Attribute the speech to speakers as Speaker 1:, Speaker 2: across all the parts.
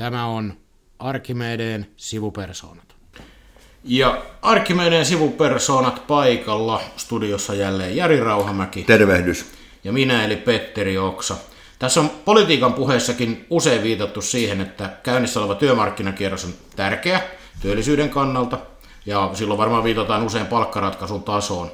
Speaker 1: Tämä on Arkimedeen sivupersoonat.
Speaker 2: Ja Arkimedeen sivupersoonat paikalla. Studiossa jälleen Jari Rauhamäki.
Speaker 3: Tervehdys.
Speaker 2: Ja minä eli Petteri Oksa. Tässä on politiikan puheessakin usein viitattu siihen, että käynnissä oleva työmarkkinakierros on tärkeä työllisyyden kannalta, ja silloin varmaan viitataan usein palkkaratkaisun tasoon.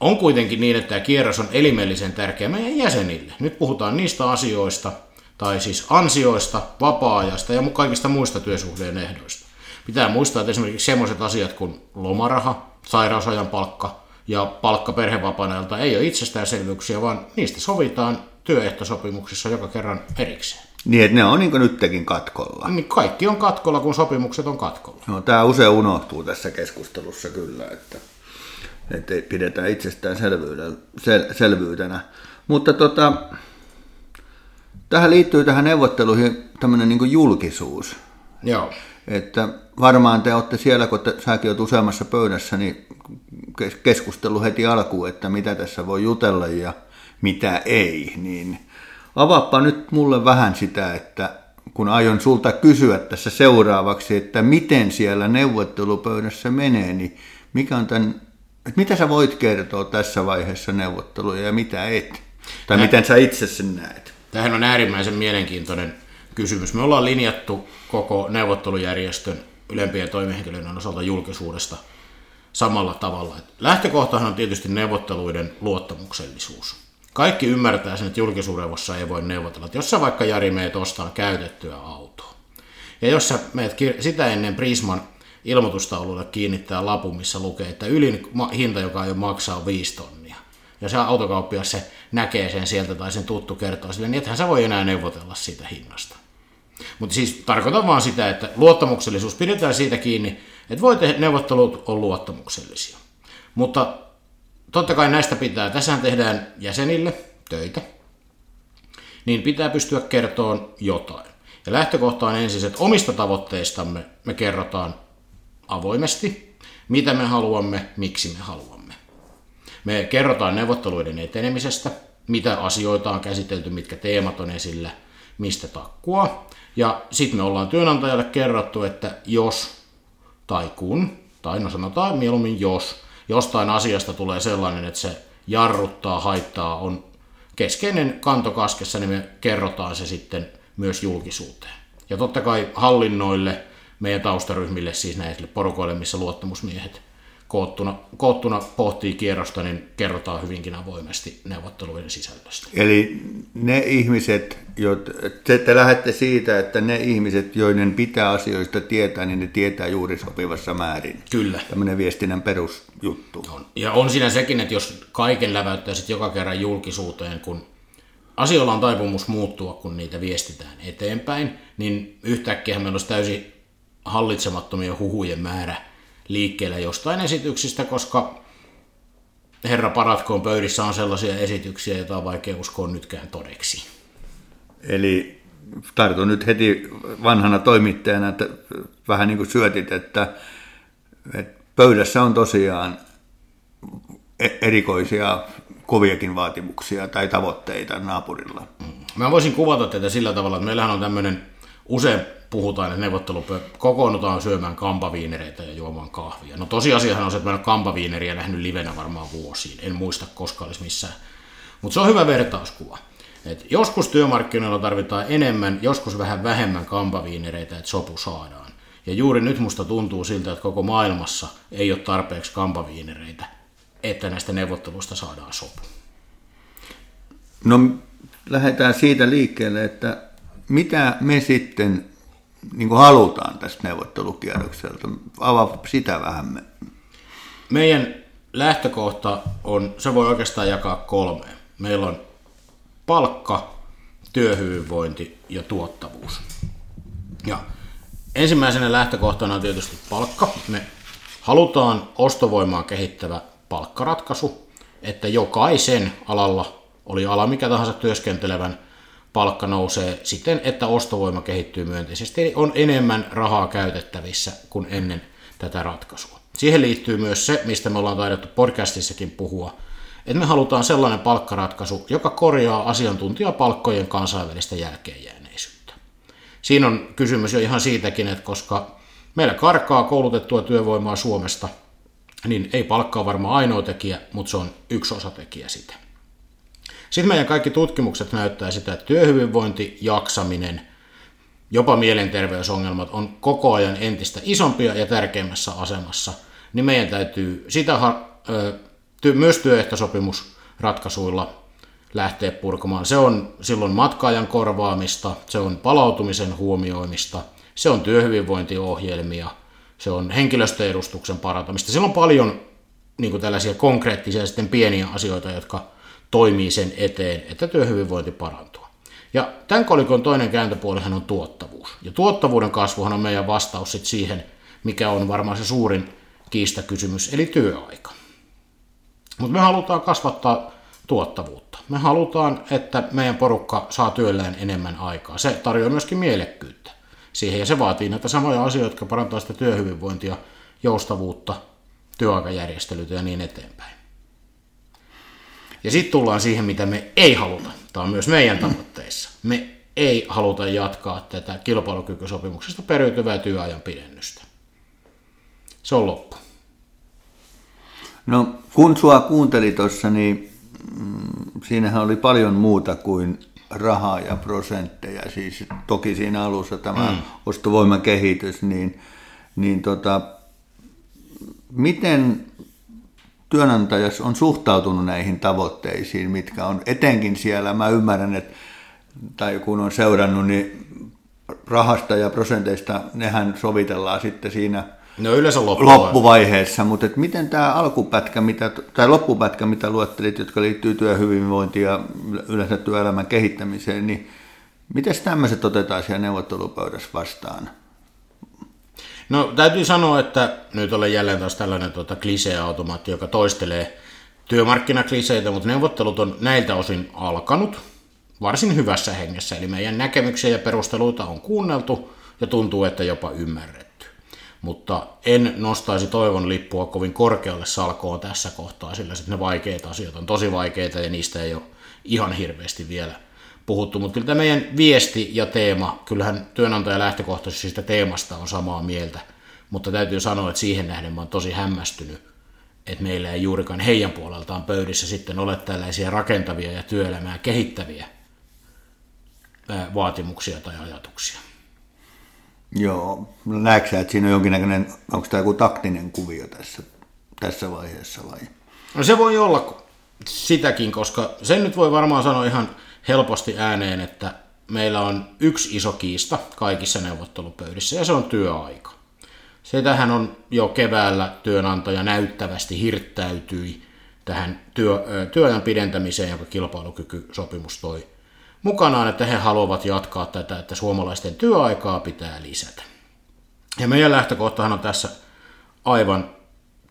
Speaker 2: On kuitenkin niin, että tämä kierros on elimellisen tärkeä meidän jäsenille. Nyt puhutaan niistä asioista, tai siis ansioista, vapaa-ajasta ja kaikista muista työsuhteen ehdoista. Pitää muistaa, että esimerkiksi sellaiset asiat kuin lomaraha, sairausajan palkka ja palkka perhevapaanelta ei ole itsestäänselvyyksiä, vaan niistä sovitaan työehtosopimuksissa joka kerran erikseen.
Speaker 3: Niin, että ne on niin nytkin katkolla.
Speaker 2: Niin kaikki on katkolla, kun sopimukset on katkolla.
Speaker 3: No, tämä usein unohtuu tässä keskustelussa kyllä, että, että pidetään itsestään sel, selvyytenä. Mutta tota, tähän liittyy tähän neuvotteluihin tämmöinen niin julkisuus.
Speaker 2: Joo.
Speaker 3: Että varmaan te olette siellä, kun te, säkin olet useammassa pöydässä, niin keskustelu heti alkuun, että mitä tässä voi jutella ja mitä ei, niin avaappa nyt mulle vähän sitä, että kun aion sulta kysyä tässä seuraavaksi, että miten siellä neuvottelupöydässä menee, niin mikä on tämän, että mitä sä voit kertoa tässä vaiheessa neuvotteluja ja mitä et? Tai Nä, miten sä itse sen näet?
Speaker 2: Tähän on äärimmäisen mielenkiintoinen kysymys. Me ollaan linjattu koko neuvottelujärjestön ylempien toimihenkilöiden osalta julkisuudesta samalla tavalla. Lähtökohtahan on tietysti neuvotteluiden luottamuksellisuus. Kaikki ymmärtää sen, että julkisuudessa ei voi neuvotella. Jos sä vaikka Jari meet ostaa käytettyä autoa, ja jos sä meet sitä ennen Prisman ilmoitustaululle kiinnittää lapun, missä lukee, että ylin hinta, joka jo maksaa, on 5 tonnia. Ja se autokauppias se näkee sen sieltä tai sen tuttu kertoo sille, niin ethän sä voi enää neuvotella siitä hinnasta. Mutta siis tarkoitan vaan sitä, että luottamuksellisuus pidetään siitä kiinni, että voi tehdä neuvottelut on luottamuksellisia. Mutta totta kai näistä pitää, tässähän tehdään jäsenille töitä, niin pitää pystyä kertomaan jotain. Ja lähtökohta on ensin, että omista tavoitteistamme me kerrotaan avoimesti, mitä me haluamme, miksi me haluamme. Me kerrotaan neuvotteluiden etenemisestä, mitä asioita on käsitelty, mitkä teemat on esillä, mistä takkua. Ja sitten me ollaan työnantajalle kerrottu, että jos tai kun, tai no sanotaan mieluummin jos, jostain asiasta tulee sellainen, että se jarruttaa, haittaa, on keskeinen kanto kaskessa, niin me kerrotaan se sitten myös julkisuuteen. Ja totta kai hallinnoille, meidän taustaryhmille, siis näille porukoille, missä luottamusmiehet koottuna, koottuna pohtii kierrosta, niin kerrotaan hyvinkin avoimesti neuvotteluiden sisällöstä.
Speaker 3: Eli ne ihmiset, te, te lähdette siitä, että ne ihmiset, joiden pitää asioista tietää, niin ne tietää juuri sopivassa määrin.
Speaker 2: Kyllä.
Speaker 3: Tämmöinen viestinnän perusjuttu.
Speaker 2: On. Ja on siinä sekin, että jos kaiken läväyttäisit joka kerran julkisuuteen, kun asioilla on taipumus muuttua, kun niitä viestitään eteenpäin, niin yhtäkkiä meillä olisi täysin hallitsemattomia huhujen määrä liikkeellä jostain esityksistä, koska herra paratkoon pöydissä on sellaisia esityksiä, joita on vaikea uskoa nytkään todeksi.
Speaker 3: Eli tartun nyt heti vanhana toimittajana, että vähän niin kuin syötit, että, että pöydässä on tosiaan e- erikoisia koviakin vaatimuksia tai tavoitteita naapurilla.
Speaker 2: Mä voisin kuvata tätä sillä tavalla, että meillähän on tämmöinen usein puhutaan, että neuvottelupö kokoonnutaan syömään kampaviinereitä ja juomaan kahvia. No tosiasiahan on se, että mä en ole kampaviineriä nähnyt livenä varmaan vuosiin. En muista koska olisi missään. Mutta se on hyvä vertauskuva. Et joskus työmarkkinoilla tarvitaan enemmän, joskus vähän vähemmän kampaviinereitä, että sopu saadaan. Ja juuri nyt musta tuntuu siltä, että koko maailmassa ei ole tarpeeksi kampaviinereitä, että näistä neuvotteluista saadaan sopu.
Speaker 3: No lähdetään siitä liikkeelle, että mitä me sitten niin kuin halutaan tästä neuvottelukierrokselta? Avaa sitä vähän. Me.
Speaker 2: Meidän lähtökohta on, se voi oikeastaan jakaa kolmeen. Meillä on palkka, työhyvinvointi ja tuottavuus. Ja ensimmäisenä lähtökohtana on tietysti palkka. Me halutaan ostovoimaa kehittävä palkkaratkaisu, että jokaisen alalla, oli ala mikä tahansa työskentelevän, palkka nousee siten, että ostovoima kehittyy myönteisesti, eli on enemmän rahaa käytettävissä kuin ennen tätä ratkaisua. Siihen liittyy myös se, mistä me ollaan taidettu podcastissakin puhua, että me halutaan sellainen palkkaratkaisu, joka korjaa asiantuntijapalkkojen kansainvälistä jälkeenjääneisyyttä. siinä on kysymys jo ihan siitäkin, että koska meillä karkaa koulutettua työvoimaa Suomesta, niin ei palkkaa varmaan ainoa tekijä, mutta se on yksi osatekijä sitä. Sitten meidän kaikki tutkimukset näyttää sitä, että työhyvinvointi, jaksaminen, jopa mielenterveysongelmat on koko ajan entistä isompia ja tärkeimmässä asemassa, niin meidän täytyy sitä myös työehtosopimusratkaisuilla lähteä purkamaan. Se on silloin matkaajan korvaamista, se on palautumisen huomioimista, se on työhyvinvointiohjelmia, se on henkilöstöedustuksen parantamista. Siellä on paljon niin kuin tällaisia konkreettisia sitten pieniä asioita, jotka toimii sen eteen, että työhyvinvointi parantuu. Ja tämän kolikon toinen kääntöpuolihan on tuottavuus. Ja tuottavuuden kasvuhan on meidän vastaus sit siihen, mikä on varmaan se suurin kiistakysymys, eli työaika. Mutta me halutaan kasvattaa tuottavuutta. Me halutaan, että meidän porukka saa työlleen enemmän aikaa. Se tarjoaa myöskin mielekkyyttä siihen, ja se vaatii näitä samoja asioita, jotka parantavat sitä työhyvinvointia, joustavuutta, työaikajärjestelyitä ja niin eteenpäin. Ja sitten tullaan siihen, mitä me ei haluta. Tämä on myös meidän tavoitteissa. Me ei haluta jatkaa tätä kilpailukykysopimuksesta periytyvää työajan pidennystä. Se on loppu.
Speaker 3: No kun sua kuunteli tuossa, niin mm, siinähän oli paljon muuta kuin rahaa ja prosentteja. Siis toki siinä alussa tämä mm. ostovoiman kehitys, niin, niin tota, miten työnantajas on suhtautunut näihin tavoitteisiin, mitkä on etenkin siellä, mä ymmärrän, että tai kun on seurannut, niin rahasta ja prosenteista nehän sovitellaan sitten siinä
Speaker 2: no yleensä
Speaker 3: loppuvaiheessa, loppuvaiheessa. Mutta et miten tämä alkupätkä, mitä, tai loppupätkä, mitä luettelit, jotka liittyy työhyvinvointiin ja yleensä työelämän kehittämiseen, niin miten tämmöiset otetaan siellä neuvottelupöydässä vastaan?
Speaker 2: No täytyy sanoa, että nyt olen jälleen taas tällainen tuota, klisee-automaatti, joka toistelee työmarkkinakliseitä, mutta neuvottelut on näiltä osin alkanut varsin hyvässä hengessä, eli meidän näkemyksiä ja perusteluita on kuunneltu ja tuntuu, että jopa ymmärretty. Mutta en nostaisi toivon lippua kovin korkealle salkoon tässä kohtaa, sillä sitten ne vaikeita asioita on tosi vaikeita ja niistä ei ole ihan hirveästi vielä puhuttu, mutta kyllä tämä meidän viesti ja teema, kyllähän työnantaja lähtökohtaisesti siitä teemasta on samaa mieltä, mutta täytyy sanoa, että siihen nähden mä oon tosi hämmästynyt, että meillä ei juurikaan heidän puoleltaan pöydissä sitten ole tällaisia rakentavia ja työelämää kehittäviä vaatimuksia tai ajatuksia.
Speaker 3: Joo, näetkö että siinä on jonkinnäköinen, onko tämä joku taktinen kuvio tässä, tässä vaiheessa vai?
Speaker 2: No se voi olla sitäkin, koska sen nyt voi varmaan sanoa ihan helposti ääneen, että meillä on yksi iso kiista kaikissa neuvottelupöydissä ja se on työaika. Sitähän on jo keväällä työnantaja näyttävästi hirttäytyi tähän työ, työajan pidentämiseen, joka kilpailukykysopimus toi mukanaan, että he haluavat jatkaa tätä, että suomalaisten työaikaa pitää lisätä. Ja meidän lähtökohtahan on tässä aivan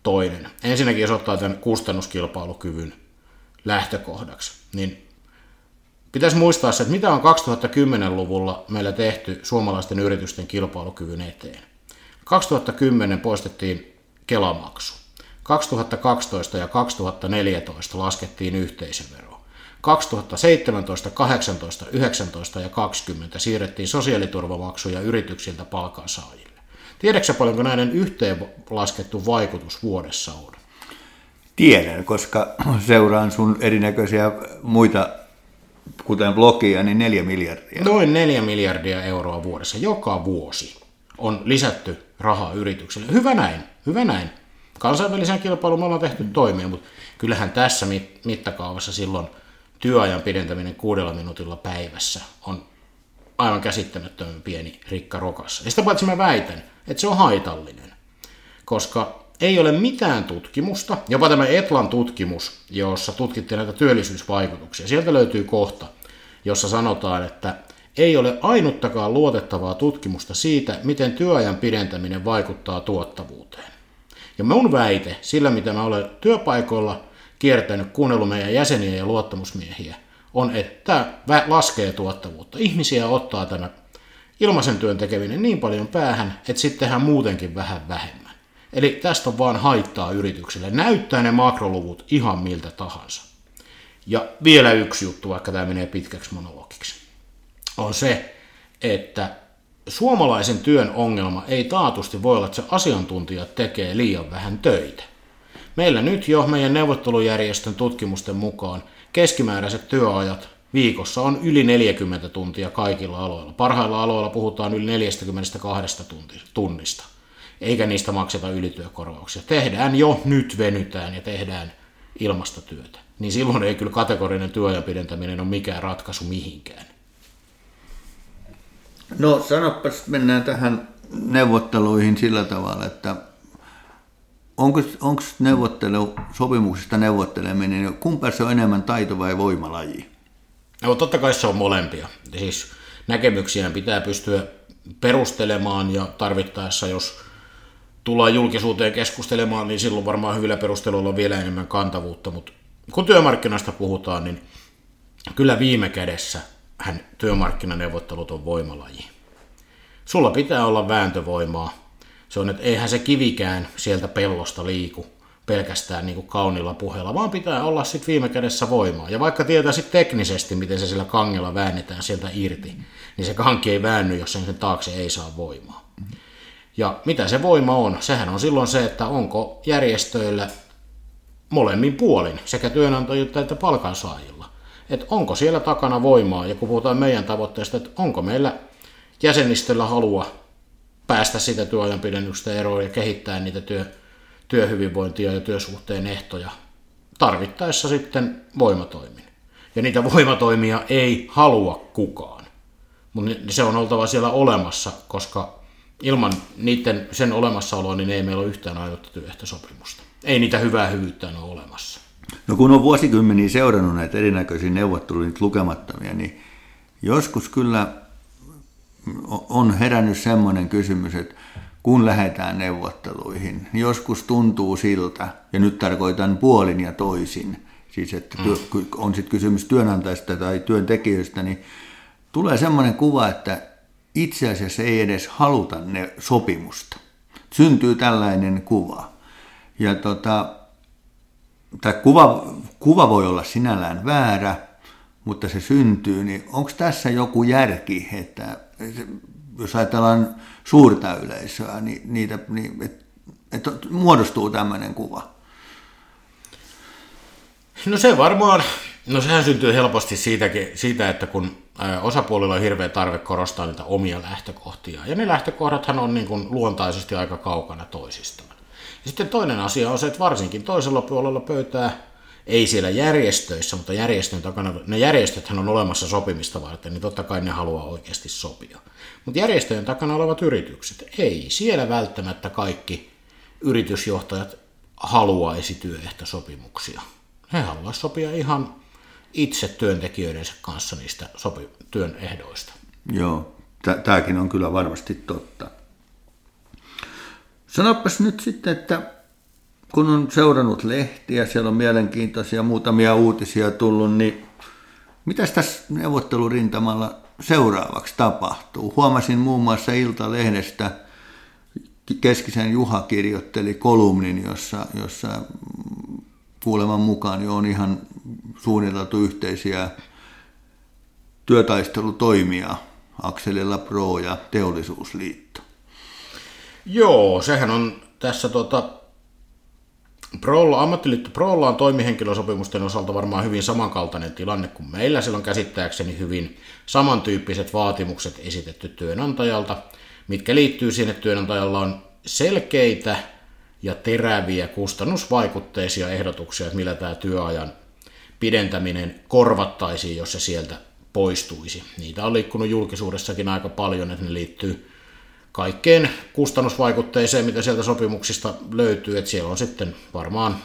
Speaker 2: toinen. Ensinnäkin jos ottaa tämän kustannuskilpailukyvyn lähtökohdaksi, niin Pitäisi muistaa se, että mitä on 2010-luvulla meillä tehty suomalaisten yritysten kilpailukyvyn eteen. 2010 poistettiin Kelamaksu. 2012 ja 2014 laskettiin yhteisövero. 2017, 18, 19 ja 20 siirrettiin sosiaaliturvamaksuja yrityksiltä palkansaajille. Tiedätkö paljonko näiden yhteenlaskettu vaikutus vuodessa on?
Speaker 3: Tiedän, koska seuraan sun erinäköisiä muita kuten blogia, niin neljä miljardia.
Speaker 2: Noin neljä miljardia euroa vuodessa joka vuosi on lisätty rahaa yritykselle. Hyvä näin, hyvä näin. Kansainvälisen kilpailun me ollaan tehty toimia, mutta kyllähän tässä mittakaavassa silloin työajan pidentäminen kuudella minuutilla päivässä on aivan käsittämättömän pieni rikka rokassa. Ja sitä paitsi mä väitän, että se on haitallinen, koska ei ole mitään tutkimusta, jopa tämä Etlan tutkimus, jossa tutkittiin näitä työllisyysvaikutuksia. Sieltä löytyy kohta, jossa sanotaan, että ei ole ainuttakaan luotettavaa tutkimusta siitä, miten työajan pidentäminen vaikuttaa tuottavuuteen. Ja mun väite, sillä mitä mä olen työpaikoilla kiertänyt, kuunnellut meidän jäseniä ja luottamusmiehiä, on, että tämä laskee tuottavuutta. Ihmisiä ottaa tämä ilmaisen työn tekeminen niin paljon päähän, että sitten tehdään muutenkin vähän vähemmän. Eli tästä on vaan haittaa yritykselle. Näyttää ne makroluvut ihan miltä tahansa. Ja vielä yksi juttu, vaikka tämä menee pitkäksi monologiksi, on se, että suomalaisen työn ongelma ei taatusti voi olla, että se asiantuntija tekee liian vähän töitä. Meillä nyt jo meidän neuvottelujärjestön tutkimusten mukaan keskimääräiset työajat viikossa on yli 40 tuntia kaikilla aloilla. Parhailla aloilla puhutaan yli 42 tunnista, eikä niistä makseta ylityökorvauksia. Tehdään jo, nyt venytään ja tehdään ilmastotyötä. Niin silloin ei kyllä kategorinen työajan pidentäminen ole mikään ratkaisu mihinkään.
Speaker 3: No sanopas, mennään tähän neuvotteluihin sillä tavalla, että onko, onko neuvottelu, sopimuksesta neuvotteleminen, kumpa se on enemmän taito vai voimalaji?
Speaker 2: No totta kai se on molempia. Siis näkemyksiä pitää pystyä perustelemaan ja tarvittaessa, jos tullaan julkisuuteen keskustelemaan, niin silloin varmaan hyvillä perusteluilla on vielä enemmän kantavuutta, mutta kun työmarkkinoista puhutaan, niin kyllä viime kädessä hän työmarkkinaneuvottelut on voimalaji. Sulla pitää olla vääntövoimaa. Se on, että eihän se kivikään sieltä pellosta liiku pelkästään niin kuin kaunilla puheella, vaan pitää olla sitten viime kädessä voimaa. Ja vaikka tietää sitten teknisesti, miten se sillä kangella väännetään sieltä irti, niin se kanki ei väänny, jos sen, sen taakse ei saa voimaa. Ja mitä se voima on? Sehän on silloin se, että onko järjestöillä molemmin puolin, sekä työnantajilla että palkansaajilla. Että onko siellä takana voimaa, ja kun puhutaan meidän tavoitteesta, että onko meillä jäsenistöllä halua päästä sitä työajan pidennystä eroon ja kehittää niitä työ, työhyvinvointia ja työsuhteen ehtoja tarvittaessa sitten voimatoimin. Ja niitä voimatoimia ei halua kukaan, mutta se on oltava siellä olemassa, koska ilman niiden, sen olemassaoloa niin ei meillä ole yhtään ainutta työehtosopimusta. Ei niitä hyvää hyvyyttä ole olemassa.
Speaker 3: No kun on vuosikymmeniä seurannut näitä erinäköisiä neuvotteluja, lukemattomia, niin joskus kyllä on herännyt semmoinen kysymys, että kun lähdetään neuvotteluihin, niin joskus tuntuu siltä, ja nyt tarkoitan puolin ja toisin, siis että työ, on sitten kysymys työnantajista tai työntekijöistä, niin tulee semmoinen kuva, että itse asiassa ei edes haluta ne sopimusta. Syntyy tällainen kuva. Ja tota, tämä kuva, kuva voi olla sinällään väärä, mutta se syntyy, niin onko tässä joku järki, että jos ajatellaan suurta yleisöä, niin, niitä, niin että et muodostuu tämmöinen kuva?
Speaker 2: No se varmaan, no sehän syntyy helposti siitäkin, siitä, että kun osapuolilla on hirveä tarve korostaa niitä omia lähtökohtia, ja ne lähtökohdathan on niin kuin luontaisesti aika kaukana toisistaan. Ja sitten toinen asia on se, että varsinkin toisella puolella pöytää, ei siellä järjestöissä, mutta järjestön takana, ne järjestöthän on olemassa sopimista varten, niin totta kai ne haluaa oikeasti sopia. Mutta järjestöjen takana olevat yritykset, ei siellä välttämättä kaikki yritysjohtajat haluaisi työehtosopimuksia. He haluaisivat sopia ihan itse työntekijöidensä kanssa niistä sopi- työn ehdoista.
Speaker 3: Joo, tämäkin on kyllä varmasti totta. Sanopas nyt sitten, että kun on seurannut lehtiä, siellä on mielenkiintoisia muutamia uutisia tullut, niin mitä tässä neuvottelurintamalla seuraavaksi tapahtuu? Huomasin muun muassa Ilta-lehdestä, Keskisen Juha kirjoitteli kolumnin, jossa, jossa kuuleman mukaan on ihan suunniteltu yhteisiä työtaistelutoimia Akselilla Pro ja Teollisuusliitto.
Speaker 2: Joo, sehän on tässä tota, Prolla, ammattiliitto Prolla on toimihenkilösopimusten osalta varmaan hyvin samankaltainen tilanne kuin meillä. Siellä on käsittääkseni hyvin samantyyppiset vaatimukset esitetty työnantajalta, mitkä liittyy siihen, että työnantajalla on selkeitä ja teräviä kustannusvaikutteisia ehdotuksia, että millä tämä työajan pidentäminen korvattaisiin, jos se sieltä poistuisi. Niitä on liikkunut julkisuudessakin aika paljon, että ne liittyy kaikkeen kustannusvaikutteeseen, mitä sieltä sopimuksista löytyy, että siellä on sitten varmaan,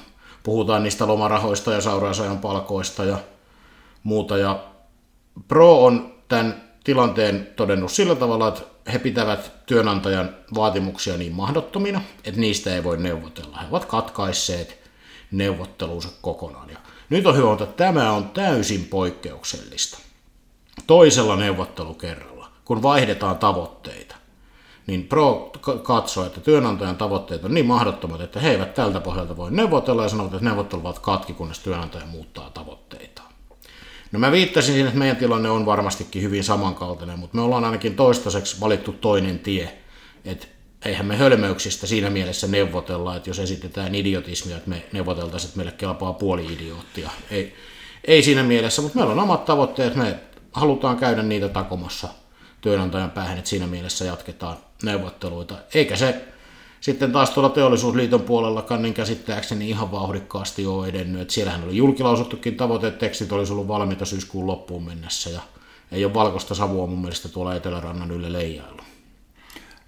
Speaker 2: puhutaan niistä lomarahoista ja saurausajan palkoista ja muuta, ja Pro on tämän tilanteen todennut sillä tavalla, että he pitävät työnantajan vaatimuksia niin mahdottomina, että niistä ei voi neuvotella. He ovat katkaisseet neuvottelunsa kokonaan. Ja nyt on hyvä, että tämä on täysin poikkeuksellista. Toisella neuvottelukerralla, kun vaihdetaan tavoitteita, niin Pro katsoo, että työnantajan tavoitteet on niin mahdottomat, että he eivät tältä pohjalta voi neuvotella ja sanovat, että neuvottelut ovat katki, kunnes työnantaja muuttaa tavoitteita. No mä viittasin siihen, että meidän tilanne on varmastikin hyvin samankaltainen, mutta me ollaan ainakin toistaiseksi valittu toinen tie. Että eihän me hölmöyksistä siinä mielessä neuvotella, että jos esitetään idiotismia, että me neuvoteltaisiin, että meille kelpaa puoli idioottia. Ei, ei siinä mielessä, mutta meillä on omat tavoitteet, me halutaan käydä niitä takomassa työnantajan päähän, että siinä mielessä jatketaan neuvotteluita. Eikä se sitten taas tuolla teollisuusliiton puolellakaan niin käsittääkseni ihan vauhdikkaasti ole edennyt. Että siellähän oli julkilausuttukin tavoite, että tekstit olisi ollut valmiita syyskuun loppuun mennessä ja ei ole valkoista savua mun mielestä tuolla Etelärannan ylle leijailu.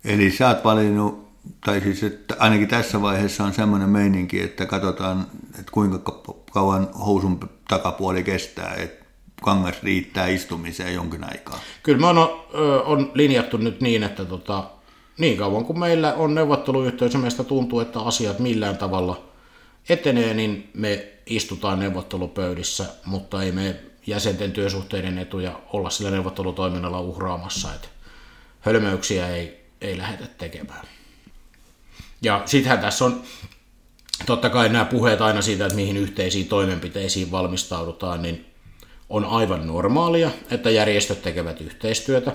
Speaker 3: Eli sä oot valinnut, tai siis että ainakin tässä vaiheessa on semmoinen meininki, että katsotaan, että kuinka kauan housun takapuoli kestää, että kangas riittää istumiseen jonkin aikaa.
Speaker 2: Kyllä me on, on linjattu nyt niin, että tota, niin kauan kuin meillä on neuvotteluyhteys ja meistä tuntuu, että asiat millään tavalla etenee, niin me istutaan neuvottelupöydissä, mutta ei me jäsenten työsuhteiden etuja olla sillä neuvottelutoiminnalla uhraamassa, että hölmöyksiä ei, ei lähdetä tekemään. Ja sittenhän tässä on totta kai nämä puheet aina siitä, että mihin yhteisiin toimenpiteisiin valmistaudutaan, niin on aivan normaalia, että järjestöt tekevät yhteistyötä.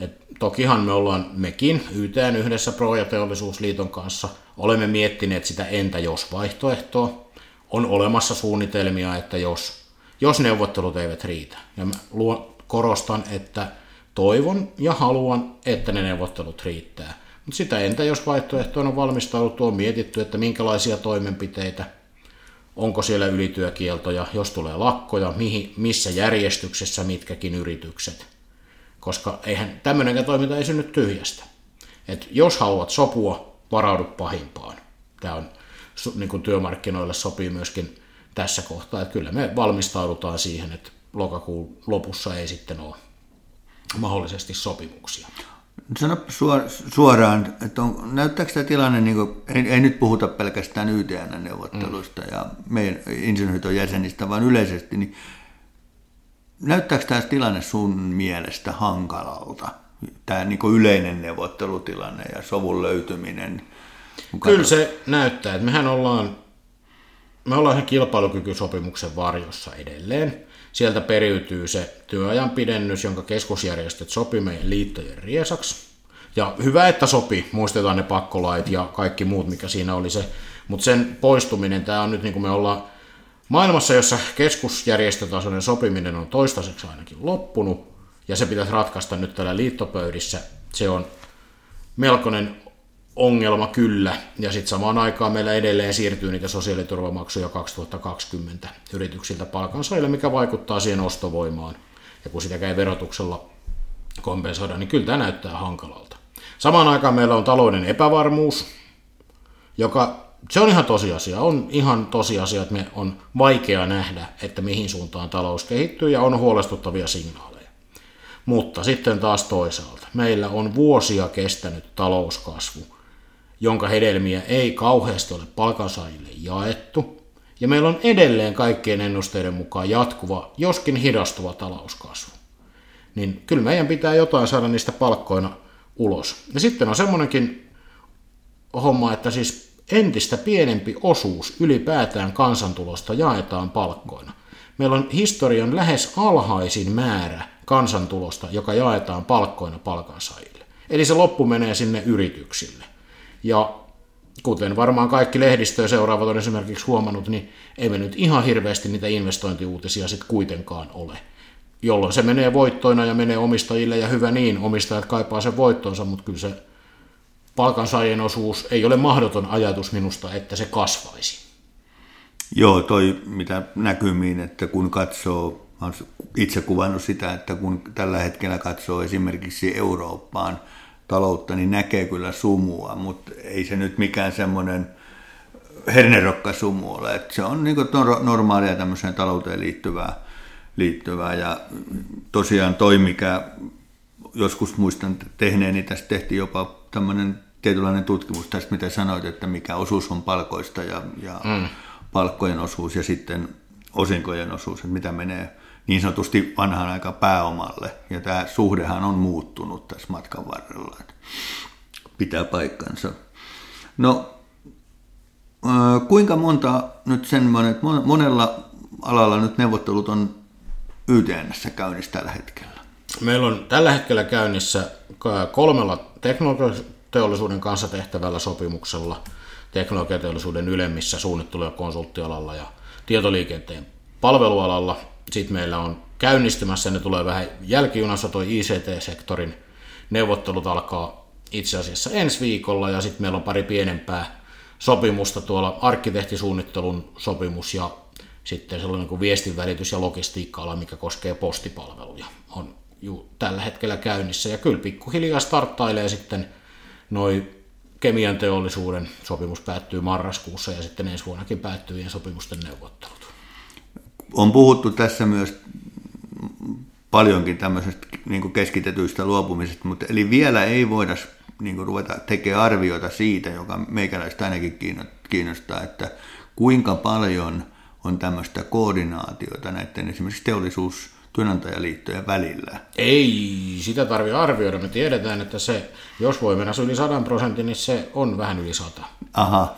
Speaker 2: Et tokihan me ollaan mekin YTN yhdessä Pro- ja Teollisuusliiton kanssa olemme miettineet sitä entä jos vaihtoehtoa. On olemassa suunnitelmia, että jos, jos neuvottelut eivät riitä. Ja mä luon, korostan, että toivon ja haluan, että ne neuvottelut riittää. Mutta sitä entä jos vaihtoehtoon on valmistauduttu, on mietitty, että minkälaisia toimenpiteitä, onko siellä ylityökieltoja, jos tulee lakkoja, mihin, missä järjestyksessä mitkäkin yritykset – koska eihän tämmöinenkään toiminta ei synny tyhjästä. Et jos haluat sopua, varaudu pahimpaan. Tämä on niin kuin työmarkkinoille sopii myöskin tässä kohtaa, että kyllä me valmistaudutaan siihen, että lokakuun lopussa ei sitten ole mahdollisesti sopimuksia.
Speaker 3: Sano suoraan, että on, näyttääkö tämä tilanne, niin kuin, ei, ei nyt puhuta pelkästään YTN-neuvotteluista mm. ja meidän insinööriton jäsenistä, vaan yleisesti, niin Näyttääkö tämä tilanne sun mielestä hankalalta? Tämä niin yleinen neuvottelutilanne ja sovun löytyminen?
Speaker 2: Kyllä se näyttää, että mehän ollaan, me ollaan kilpailukykysopimuksen varjossa edelleen. Sieltä periytyy se työajan pidennys, jonka keskusjärjestöt sopi meidän liittojen riesaksi. Ja hyvä, että sopi, muistetaan ne pakkolait ja kaikki muut, mikä siinä oli se. Mutta sen poistuminen, tämä on nyt niin kuin me ollaan Maailmassa, jossa keskusjärjestötasoinen sopiminen on toistaiseksi ainakin loppunut, ja se pitäisi ratkaista nyt tällä liittopöydissä, se on melkoinen ongelma kyllä, ja sitten samaan aikaan meillä edelleen siirtyy niitä sosiaaliturvamaksuja 2020 yrityksiltä palkansaajille, mikä vaikuttaa siihen ostovoimaan. Ja kun sitä ei verotuksella kompensoida, niin kyllä tämä näyttää hankalalta. Samaan aikaan meillä on talouden epävarmuus, joka se on ihan tosiasia. On ihan tosiasia, että me on vaikea nähdä, että mihin suuntaan talous kehittyy ja on huolestuttavia signaaleja. Mutta sitten taas toisaalta, meillä on vuosia kestänyt talouskasvu, jonka hedelmiä ei kauheasti ole palkansaajille jaettu, ja meillä on edelleen kaikkien ennusteiden mukaan jatkuva, joskin hidastuva talouskasvu. Niin kyllä meidän pitää jotain saada niistä palkkoina ulos. Ja sitten on semmoinenkin homma, että siis entistä pienempi osuus ylipäätään kansantulosta jaetaan palkkoina. Meillä on historian lähes alhaisin määrä kansantulosta, joka jaetaan palkkoina palkansaajille. Eli se loppu menee sinne yrityksille. Ja kuten varmaan kaikki lehdistöä seuraavat on esimerkiksi huomannut, niin ei me nyt ihan hirveästi niitä investointiuutisia sitten kuitenkaan ole. Jolloin se menee voittoina ja menee omistajille ja hyvä niin, omistajat kaipaa sen voittonsa, mutta kyllä se palkansaajien osuus ei ole mahdoton ajatus minusta, että se kasvaisi.
Speaker 3: Joo, toi mitä näkymiin, että kun katsoo, olen itse kuvannut sitä, että kun tällä hetkellä katsoo esimerkiksi Eurooppaan taloutta, niin näkee kyllä sumua, mutta ei se nyt mikään semmoinen hernerokka sumu ole. Että se on niin normaalia tämmöiseen talouteen liittyvää, liittyvää ja tosiaan toi, mikä joskus muistan tehneeni, niin tästä tehtiin jopa tämmöinen tietynlainen tutkimus tästä, mitä sanoit, että mikä osuus on palkoista ja, ja mm. palkkojen osuus ja sitten osinkojen osuus, että mitä menee niin sanotusti vanhan aika pääomalle. Ja tämä suhdehan on muuttunut tässä matkan varrella. Pitää paikkansa. No, kuinka monta nyt sen, että monella alalla nyt neuvottelut on YTNssä käynnissä tällä hetkellä?
Speaker 2: Meillä on tällä hetkellä käynnissä kolmella teknologiateollisuuden kanssa tehtävällä sopimuksella teknologiateollisuuden ylemmissä suunnittelu- ja konsulttialalla ja tietoliikenteen palvelualalla. Sitten meillä on käynnistymässä, ne tulee vähän jälkijunassa, tuo ICT-sektorin neuvottelut alkaa itse asiassa ensi viikolla ja sitten meillä on pari pienempää sopimusta tuolla arkkitehtisuunnittelun sopimus ja sitten sellainen kuin viestinvälitys- ja logistiikka-ala, mikä koskee postipalveluja, on ju tällä hetkellä käynnissä. Ja kyllä pikkuhiljaa starttailee sitten noin kemian teollisuuden sopimus päättyy marraskuussa ja sitten ensi vuonnakin päättyvien sopimusten neuvottelut.
Speaker 3: On puhuttu tässä myös paljonkin tämmöisestä niin keskitetyistä luopumisesta, mutta eli vielä ei voida niin kuin ruveta tekemään arvioita siitä, joka meikäläistä ainakin kiinnostaa, että kuinka paljon on tämmöistä koordinaatiota näiden esimerkiksi teollisuus työnantajaliittojen välillä?
Speaker 2: Ei sitä tarvitse arvioida. Me tiedetään, että se, jos voi mennä yli 100 prosentin, niin se on vähän yli 100.
Speaker 3: Aha.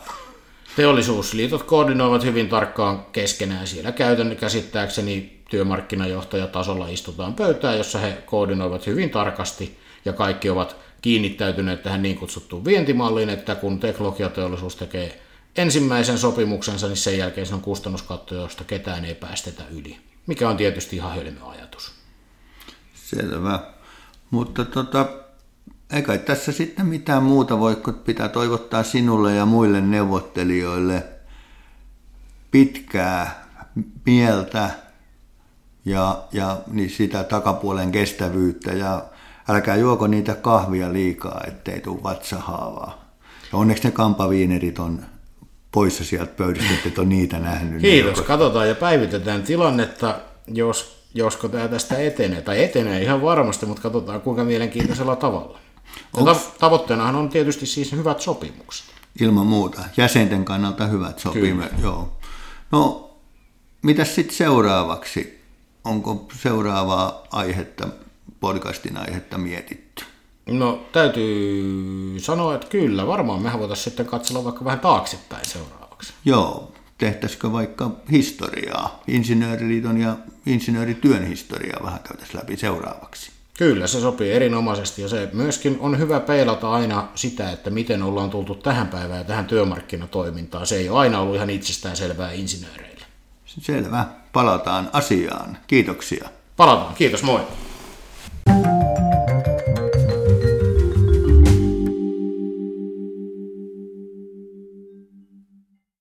Speaker 2: Teollisuusliitot koordinoivat hyvin tarkkaan keskenään. Siellä käytön käsittääkseni työmarkkinajohtajatasolla istutaan pöytään, jossa he koordinoivat hyvin tarkasti ja kaikki ovat kiinnittäytyneet tähän niin kutsuttuun vientimalliin, että kun teknologiateollisuus tekee ensimmäisen sopimuksensa, niin sen jälkeen se on kustannuskatto, josta ketään ei päästetä yli, mikä on tietysti ihan hölmö ajatus.
Speaker 3: Selvä. Mutta tota, eikä tässä sitten mitään muuta voi, kun pitää toivottaa sinulle ja muille neuvottelijoille pitkää mieltä ja, ja niin sitä takapuolen kestävyyttä ja älkää juoko niitä kahvia liikaa, ettei tule vatsahaavaa. Ja onneksi ne kampaviinerit on poissa sieltä pöydistä, että et ole niitä nähnyt.
Speaker 2: Kiitos, niin katsotaan ja päivitetään tilannetta, jos, josko tämä tästä etenee. Tai etenee ihan varmasti, mutta katsotaan kuinka mielenkiintoisella tavalla. Onks... Tavoitteenahan on tietysti siis hyvät sopimukset.
Speaker 3: Ilman muuta. Jäsenten kannalta hyvät sopimukset, joo. No, mitäs sitten seuraavaksi? Onko seuraavaa aihetta, podcastin aihetta mietitty?
Speaker 2: No täytyy sanoa, että kyllä, varmaan mehän voitaisiin sitten katsella vaikka vähän taaksepäin seuraavaksi.
Speaker 3: Joo, tehtäisikö vaikka historiaa, insinööriliiton ja insinöörityön historiaa vähän käytäisiin läpi seuraavaksi.
Speaker 2: Kyllä, se sopii erinomaisesti ja se myöskin on hyvä peilata aina sitä, että miten ollaan tultu tähän päivään ja tähän työmarkkinatoimintaan. Se ei ole aina ollut ihan itsestään selvää insinööreille.
Speaker 3: Selvä. Palataan asiaan. Kiitoksia.
Speaker 2: Palataan. Kiitos, moi.